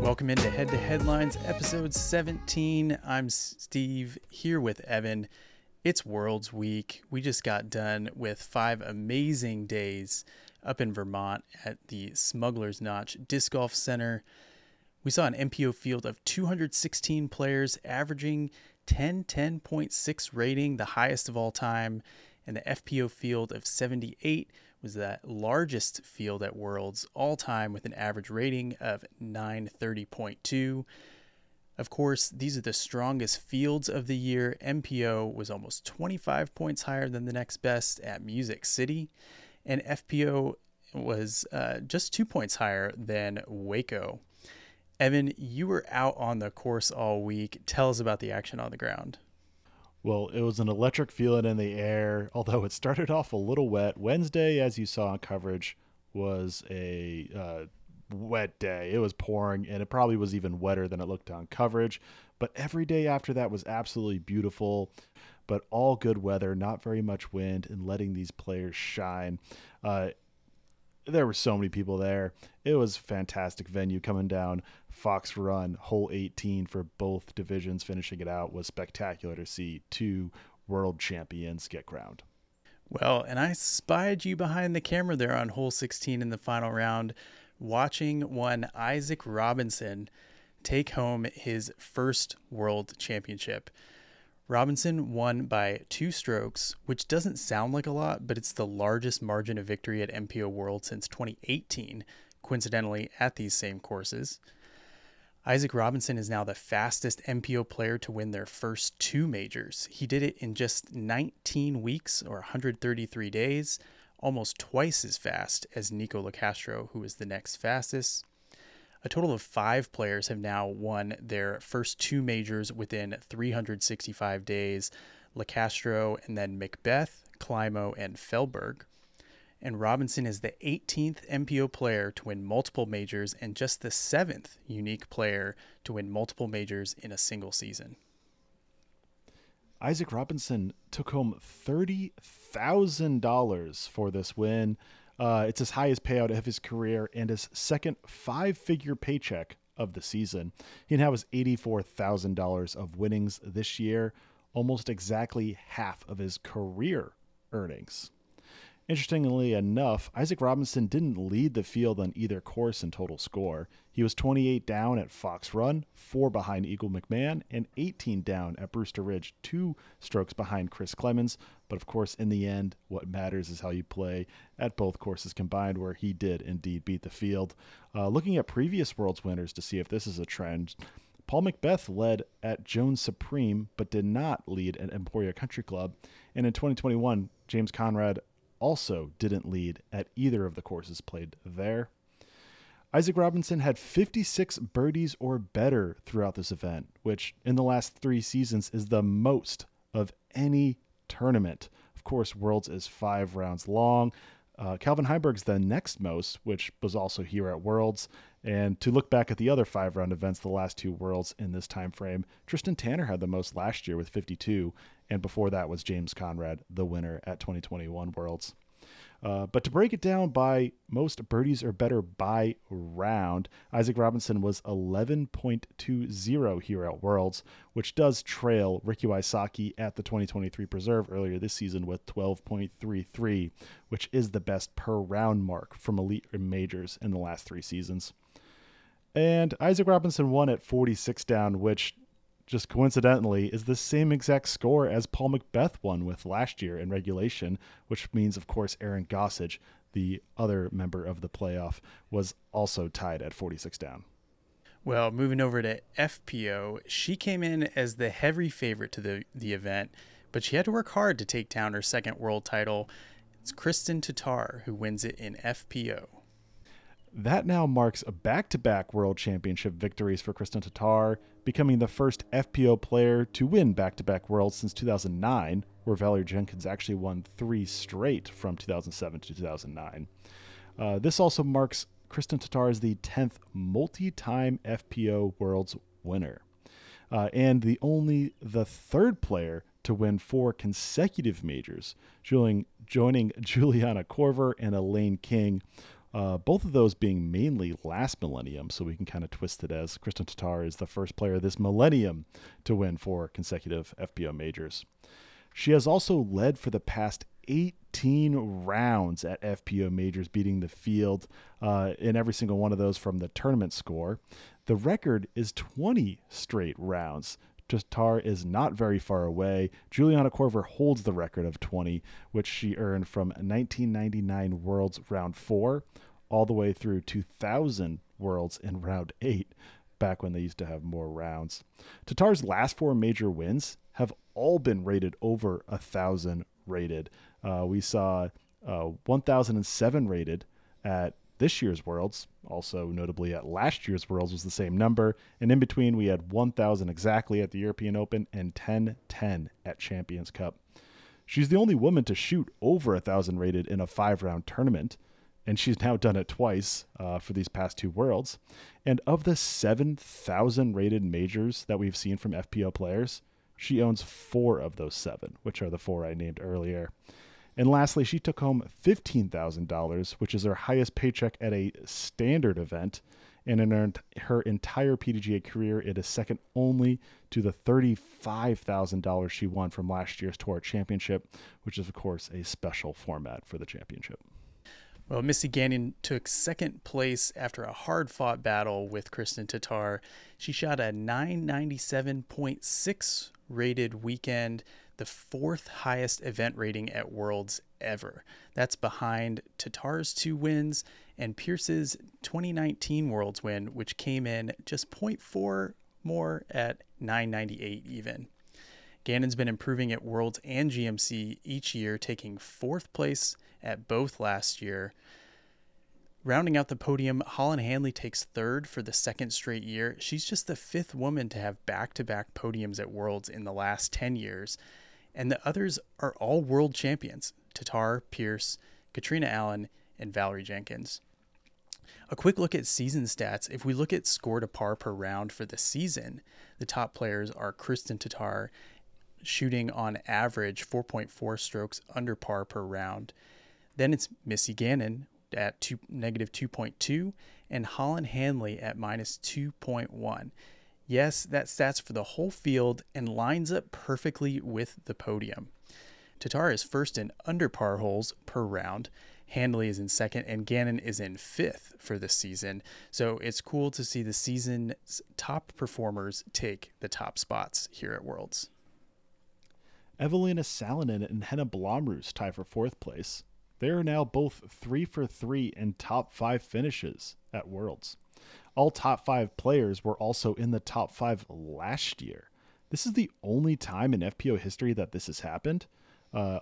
Welcome into Head to Headlines, episode 17. I'm Steve here with Evan. It's Worlds Week. We just got done with five amazing days up in Vermont at the Smuggler's Notch Disc Golf Center. We saw an MPO field of 216 players averaging 10 10.6 rating, the highest of all time, and the FPO field of 78 was the largest field at Worlds all time with an average rating of 930.2. Of course, these are the strongest fields of the year. MPO was almost 25 points higher than the next best at Music City, and FPO was uh, just two points higher than Waco. Evan, you were out on the course all week. Tell us about the action on the ground. Well, it was an electric feeling in the air, although it started off a little wet. Wednesday, as you saw on coverage, was a uh, wet day. It was pouring, and it probably was even wetter than it looked on coverage. But every day after that was absolutely beautiful, but all good weather, not very much wind, and letting these players shine. Uh, there were so many people there. It was fantastic venue coming down Fox Run, hole 18 for both divisions, finishing it out was spectacular to see two world champions get crowned. Well, and I spied you behind the camera there on hole 16 in the final round, watching one Isaac Robinson take home his first world championship. Robinson won by two strokes, which doesn't sound like a lot, but it's the largest margin of victory at MPO World since 2018, coincidentally at these same courses. Isaac Robinson is now the fastest MPO player to win their first two majors. He did it in just 19 weeks or 133 days, almost twice as fast as Nico Locastro, who is the next fastest. A total of five players have now won their first two majors within 365 days Locastro and then McBeth, Climo, and Feldberg. And Robinson is the 18th MPO player to win multiple majors and just the seventh unique player to win multiple majors in a single season. Isaac Robinson took home $30,000 for this win. Uh, it's his highest payout of his career and his second five figure paycheck of the season. He now has $84,000 of winnings this year, almost exactly half of his career earnings. Interestingly enough, Isaac Robinson didn't lead the field on either course in total score. He was 28 down at Fox Run, 4 behind Eagle McMahon, and 18 down at Brewster Ridge, 2 strokes behind Chris Clemens. But of course, in the end, what matters is how you play at both courses combined, where he did indeed beat the field. Uh, looking at previous Worlds winners to see if this is a trend, Paul McBeth led at Jones Supreme, but did not lead at Emporia Country Club. And in 2021, James Conrad also didn't lead at either of the courses played there. Isaac Robinson had 56 birdies or better throughout this event, which in the last three seasons is the most of any tournament. Of course, Worlds is five rounds long. Uh, Calvin Heimburg's the next most, which was also here at Worlds. And to look back at the other five round events, the last two Worlds in this time frame, Tristan Tanner had the most last year with 52, and before that was James Conrad, the winner at 2021 Worlds. Uh, but to break it down by most birdies or better by round, Isaac Robinson was 11.20 here at Worlds, which does trail Ricky Wysocki at the 2023 Preserve earlier this season with 12.33, which is the best per round mark from elite majors in the last three seasons. And Isaac Robinson won at 46 down, which just coincidentally, is the same exact score as Paul McBeth won with last year in regulation, which means, of course, Aaron Gossage, the other member of the playoff, was also tied at 46 down. Well, moving over to FPO, she came in as the heavy favorite to the, the event, but she had to work hard to take down her second world title. It's Kristin Tatar who wins it in FPO. That now marks a back to back world championship victories for Kristin Tatar, becoming the first FPO player to win back to back worlds since 2009, where Valerie Jenkins actually won three straight from 2007 to 2009. Uh, this also marks Kristin Tatar as the 10th multi time FPO Worlds winner. Uh, and the only the third player to win four consecutive majors, joining, joining Juliana Korver and Elaine King. Uh, both of those being mainly last millennium, so we can kind of twist it as Kristin Tatar is the first player this millennium to win four consecutive FPO majors. She has also led for the past 18 rounds at FPO majors, beating the field uh, in every single one of those from the tournament score. The record is 20 straight rounds. Tatar is not very far away. Juliana Korver holds the record of 20, which she earned from 1999 Worlds Round 4 all the way through 2000 Worlds in Round 8, back when they used to have more rounds. Tatar's last four major wins have all been rated over a thousand rated. Uh, we saw uh, 1007 rated at this year's Worlds, also notably at last year's Worlds, was the same number. And in between, we had 1,000 exactly at the European Open and 1010 at Champions Cup. She's the only woman to shoot over a 1,000 rated in a five round tournament. And she's now done it twice uh, for these past two Worlds. And of the 7,000 rated majors that we've seen from FPO players, she owns four of those seven, which are the four I named earlier. And lastly, she took home $15,000, which is her highest paycheck at a standard event. And in her, her entire PDGA career, it is second only to the $35,000 she won from last year's Tour Championship, which is, of course, a special format for the championship. Well, Missy Gannon took second place after a hard fought battle with Kristin Tatar. She shot a 997.6 rated weekend the fourth highest event rating at Worlds ever. That's behind Tatar's two wins and Pierce's 2019 Worlds win, which came in just 0.4 more at 998 even. Gannon's been improving at Worlds and GMC each year, taking fourth place at both last year. Rounding out the podium, Holyn Handley takes third for the second straight year. She's just the fifth woman to have back to back podiums at Worlds in the last 10 years and the others are all world champions Tatar, Pierce, Katrina Allen, and Valerie Jenkins. A quick look at season stats. If we look at score to par per round for the season, the top players are Kristin Tatar, shooting on average 4.4 strokes under par per round. Then it's Missy Gannon at two, negative 2.2 and Holyn Handley at minus 2.1. Yes, that stats for the whole field and lines up perfectly with the podium. Tatar is first in under par holes per round. Handley is in second, and Gannon is in fifth for the season. So it's cool to see the season's top performers take the top spots here at Worlds. Evelina Salonen and Henna Blomroos tie for fourth place. They are now both three for three in top five finishes at Worlds. All top five players were also in the top five last year. This is the only time in FPO history that this has happened. Uh,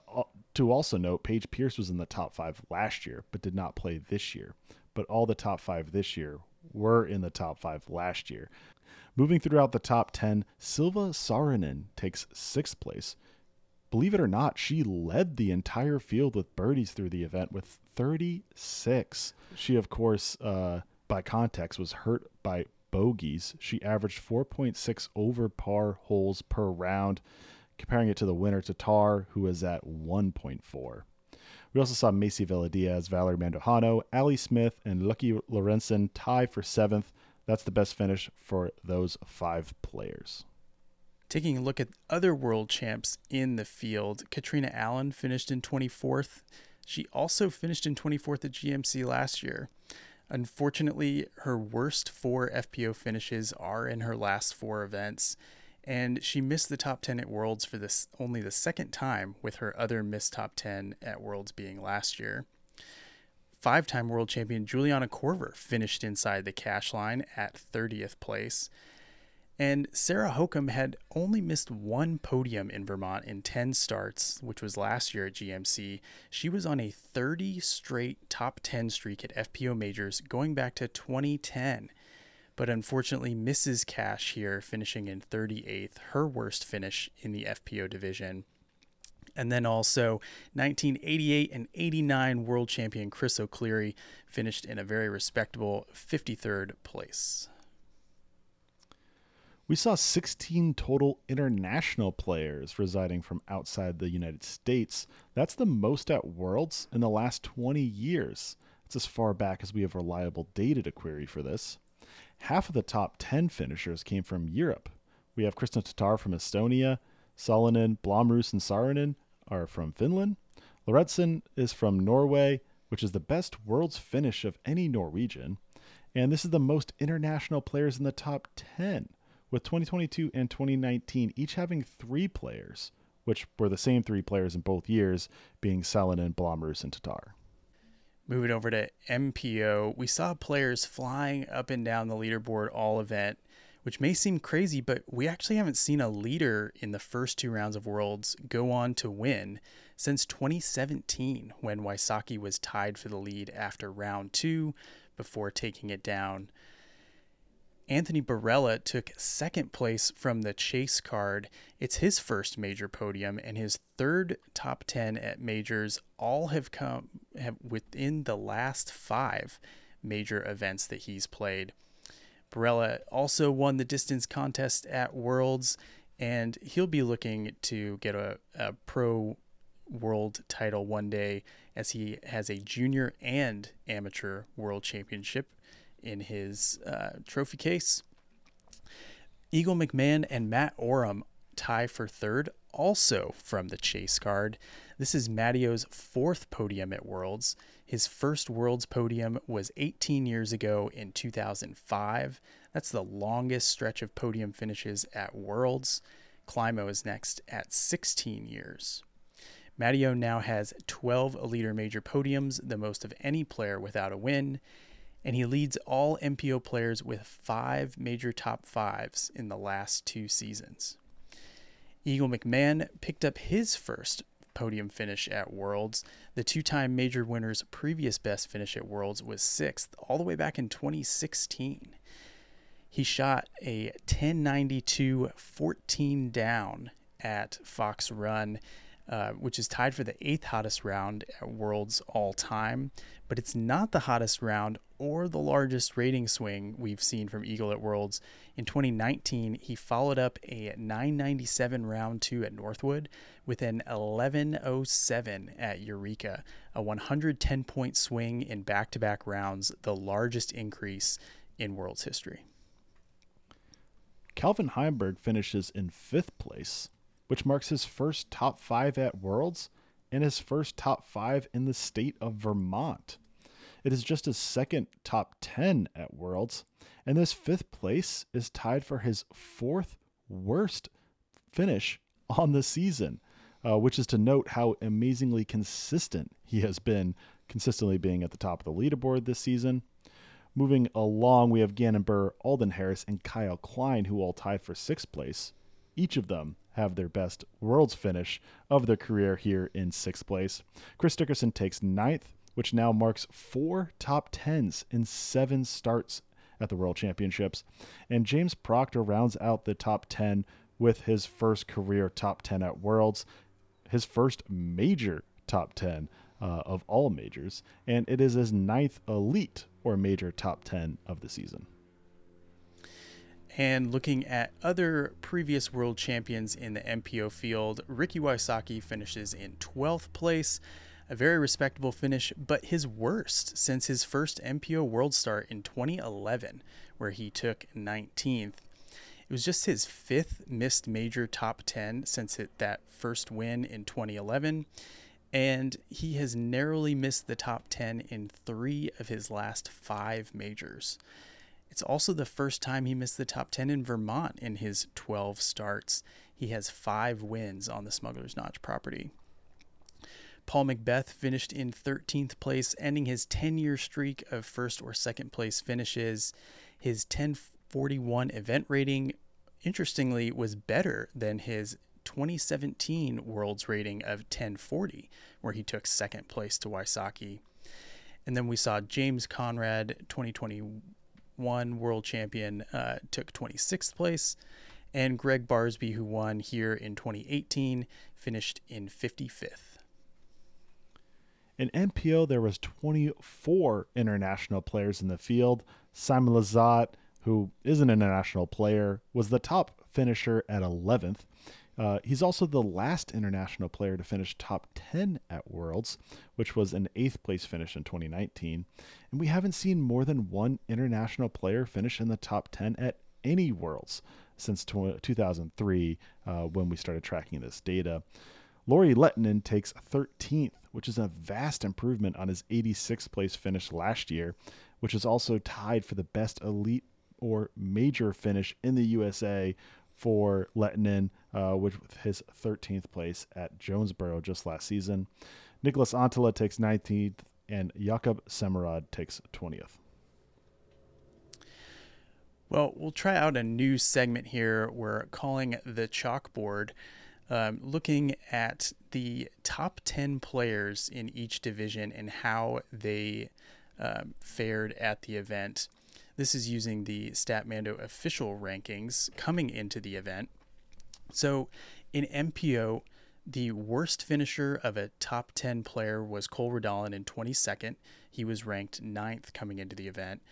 to also note, Paige Pierce was in the top five last year, but did not play this year. But all the top five this year were in the top five last year. Moving throughout the top 10, Silva Saarinen takes sixth place. Believe it or not, she led the entire field with birdies through the event with 36. She, of course, uh, by context, was hurt by bogeys. She averaged 4.6 over par holes per round, comparing it to the winner Tatar, who was at 1.4. We also saw Macy Velediaz, Valerie Mandujano, Ali Smith, and Lykke Lorentzen tie for seventh. That's the best finish for those five players. Taking a look at other world champs in the field, Katrina Allen finished in 24th. She also finished in 24th at GMC last year. Unfortunately, her worst four FPO finishes are in her last four events, and she missed the top 10 at Worlds for this only the second time, with her other missed top 10 at Worlds being last year. Five time world champion Juliana Korver finished inside the cash line at 30th place. And Sarah Hokom had only missed one podium in Vermont in 10 starts, which was last year at GMC. She was on a 30 straight top 10 streak at FPO majors going back to 2010. But unfortunately, misses cash here, finishing in 38th, her worst finish in the FPO division. And then also 1988 and 89 world champion Chris O'Cleary finished in a very respectable 53rd place. We saw 16 total international players residing from outside the United States. That's the most at Worlds in the last 20 years. It's as far back as we have reliable data to query for this. Half of the top 10 finishers came from Europe. We have Kristin Tatar from Estonia, Salonen, Blomroos, and Saarinen are from Finland. Lorentzen is from Norway, which is the best world's finish of any Norwegian. And this is the most international players in the top 10, with 2022 and 2019 each having three players, which were the same three players in both years, being Salonen, Blomroos, and Tatar. Moving over to MPO, we saw players flying up and down the leaderboard all event, which may seem crazy, but we actually haven't seen a leader in the first two rounds of Worlds go on to win since 2017 when Wysocki was tied for the lead after round two before taking it down. Anthony Barela took second place from the chase card. It's his first major podium and his third top 10 at majors. All have come have within the last 5 major events that he's played. Barella also won the distance contest at Worlds and he'll be looking to get a, a pro world title one day as he has a junior and amateur world championship in his uh, trophy case. Eagle McMahon and Matt Orum tie for third, also from the chase card. This is Mattio's fourth podium at Worlds. His first Worlds podium was 18 years ago in 2005. That's the longest stretch of podium finishes at Worlds. Climo is next at 16 years. Matteo now has 12 Elite Major podiums, the most of any player without a win, and he leads all MPO players with five major top fives in the last two seasons. Eagle McMahon picked up his first podium finish at Worlds. The two time major winner's previous best finish at Worlds was sixth, all the way back in 2016. He shot a 1092 14 down at Fox Run uh, which is tied for the eighth hottest round at Worlds all time. But it's not the hottest round or the largest rating swing we've seen from Eagle at Worlds. In 2019, he followed up a 997 round two at Northwood with an 1107 at Eureka, a 110 point swing in back to back rounds, the largest increase in Worlds history. Calvin Heimburg finishes in fifth place which marks his first top five at Worlds and his first top five in the state of Vermont. It is just his second top 10 at Worlds, and this fifth place is tied for his fourth worst finish on the season, uh, which is to note how amazingly consistent he has been, consistently being at the top of the leaderboard this season. Moving along, we have Gannon Buhr, Alden Harris, and Kyle Klein, who all tied for sixth place. Each of them have their best world's finish of their career here in sixth place. Chris Dickerson takes ninth, which now marks four top tens in seven starts at the World Championships. And James Proctor rounds out the top 10 with his first career top 10 at Worlds, his first major top 10 uh, of all majors, and it is his ninth elite or major top 10 of the season. And looking at other previous world champions in the MPO field, Ricky Wysocki finishes in 12th place, a very respectable finish, but his worst since his first MPO World Start in 2011, where he took 19th. It was just his fifth missed major top 10 since it, that first win in 2011, and he has narrowly missed the top 10 in three of his last five majors. It's also the first time he missed the top 10 in Vermont in his 12 starts. He has five wins on the Smuggler's Notch property. Paul McBeth finished in 13th place, ending his 10 year streak of first or second place finishes. His 1041 event rating, interestingly, was better than his 2017 World's rating of 1040, where he took second place to Wysocki. And then we saw James Conrad 2021 world champion, uh, took 26th place. And Greg Barsby, who won here in 2018, finished in 55th. In MPO, there was 24 international players in the field. Simon Lizotte, who is an international player, was the top finisher at 11th. Uh, he's also the last international player to finish top 10 at Worlds, which was an eighth place finish in 2019. And we haven't seen more than one international player finish in the top 10 at any Worlds since 2003 uh, when we started tracking this data. Lauri Lehtinen takes 13th, which is a vast improvement on his 86th place finish last year, which is also tied for the best elite or major finish in the USA for Lehtinen, uh, with his 13th place at Jonesboro just last season. Niklas Anttila takes 19th, and Jakob Semerad takes 20th. Well, we'll try out a new segment here. We're calling the chalkboard, um, looking at the top 10 players in each division and how they um, fared at the event. This is using the Statmando official rankings coming into the event. So in MPO, the worst finisher of a top 10 player was Cole Redalen in 22nd. He was ranked ninth coming into the event.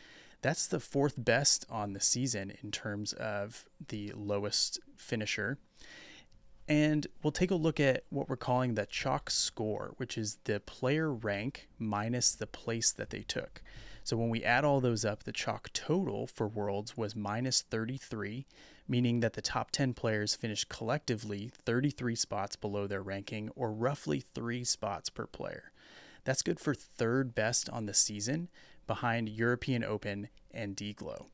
That's the fourth best on the season in terms of the lowest finisher. And we'll take a look at what we're calling the chalk score, which is the player rank minus the place that they took. So when we add all those up, the chalk total for Worlds was minus 33, meaning that the top 10 players finished collectively 33 spots below their ranking, or roughly three spots per player. That's good for third best on the season, behind European Open and DGLO.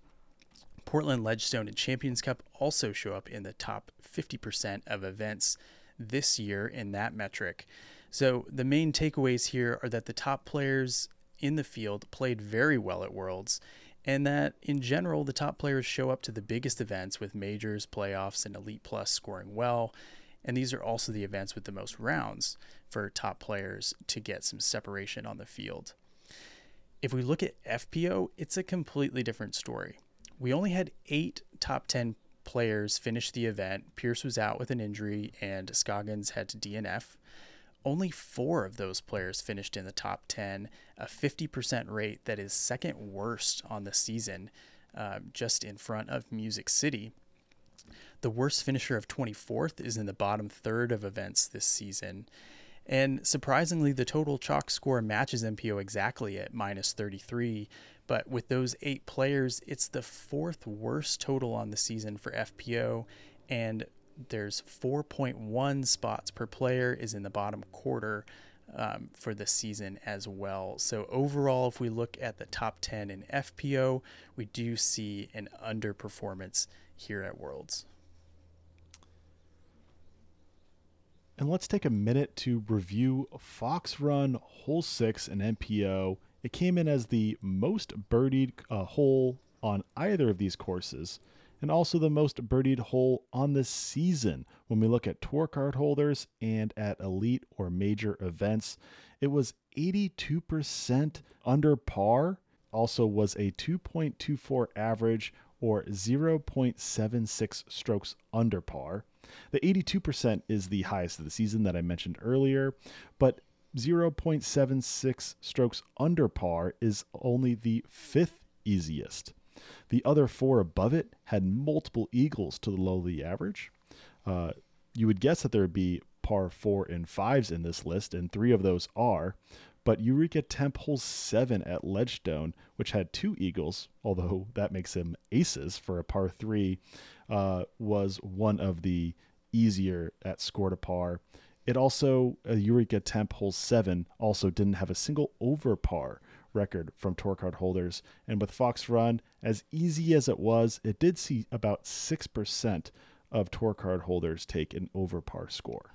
Portland Ledgestone and Champions Cup also show up in the top 50% of events this year in that metric. So the main takeaways here are that the top players in the field played very well at Worlds, and that in general, the top players show up to the biggest events with majors, playoffs, and Elite Plus scoring well. And these are also the events with the most rounds for top players to get some separation on the field. If we look at FPO, it's a completely different story. We only had eight top 10 players finish the event. Pierce was out with an injury, and Scoggins had to DNF. Only four of those players finished in the top 10, a 50% rate that is second worst on the season, uh, just in front of Music City. The worst finisher of 24th is in the bottom third of events this season. And surprisingly, the total chalk score matches MPO exactly at minus 33. But with those eight players, it's the fourth worst total on the season for FPO. And there's 4.1 spots per player is in the bottom quarter um, for the season as well. So overall, if we look at the top 10 in FPO, we do see an underperformance here at Worlds. And let's take a minute to review Fox Run Hole 6 and MPO. It came in as the most birdied uh, hole on either of these courses and also the most birdied hole on the season when we look at tour card holders and at elite or major events. It was 82% under par, also was a 2.24 average or 0.76 strokes under par. The 82% is the highest of the season that I mentioned earlier, but 0.76 strokes under par is only the fifth easiest. The other four above it had multiple eagles to the low of the average. Uh, you would guess that there would be par four and fives in this list, and three of those are. But Eureka Temp hole seven at Ledgestone, which had two eagles, although that makes him aces for a par three, uh, was one of the easier at score to par. It also, uh, Eureka Temp hole seven, also didn't have a single over par record from tour card holders. And with Fox Run, as easy as it was, it did see about 6% of tour card holders take an over par score.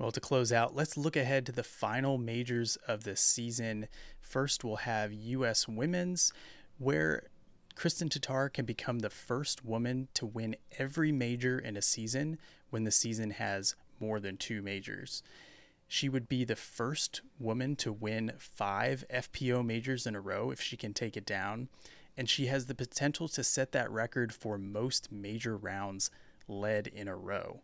Well, to close out, let's look ahead to the final majors of the season. First, we'll have U.S. Women's, where Kristin Tatar can become the first woman to win every major in a season when the season has more than two majors. She would be the first woman to win five FPO majors in a row if she can take it down. And she has the potential to set that record for most major rounds led in a row.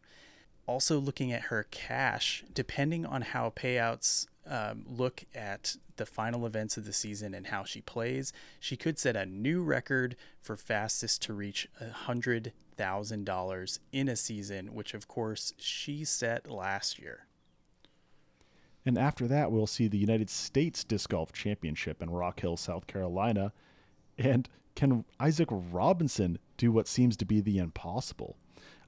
Also, looking at her cash, depending on how payouts um, look at the final events of the season and how she plays, she could set a new record for fastest to reach $100,000 in a season, which of course she set last year. And after that, we'll see the United States Disc Golf Championship in Rock Hill, South Carolina. And can Isaac Robinson do what seems to be the impossible?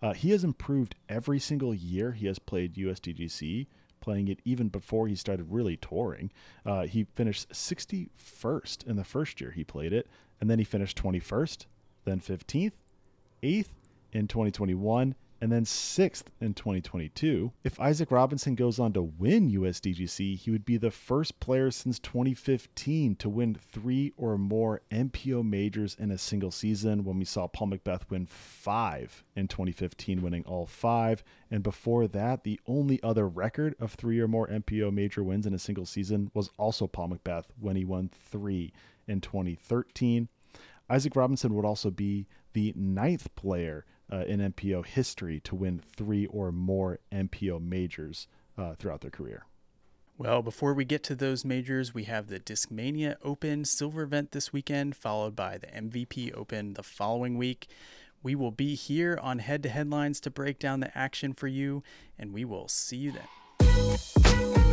Uh, he has improved every single year he has played USDGC, playing it even before he started really touring. Uh, he finished 61st in the first year he played it, and then he finished 21st, then 15th, 8th in 2021, and then sixth in 2022. If Isaac Robinson goes on to win USDGC, he would be the first player since 2015 to win three or more MPO majors in a single season when we saw Paul McBeth win five in 2015, winning all five. And before that, the only other record of three or more MPO major wins in a single season was also Paul McBeth when he won three in 2013. Isaac Robinson would also be the ninth player uh, in MPO history to win three or more MPO majors uh, throughout their career. Well, before we get to those majors, we have the Discmania Open Silver event this weekend, followed by the MVP Open the following week. We will be here on Head to Headlines to break down the action for you, and we will see you then.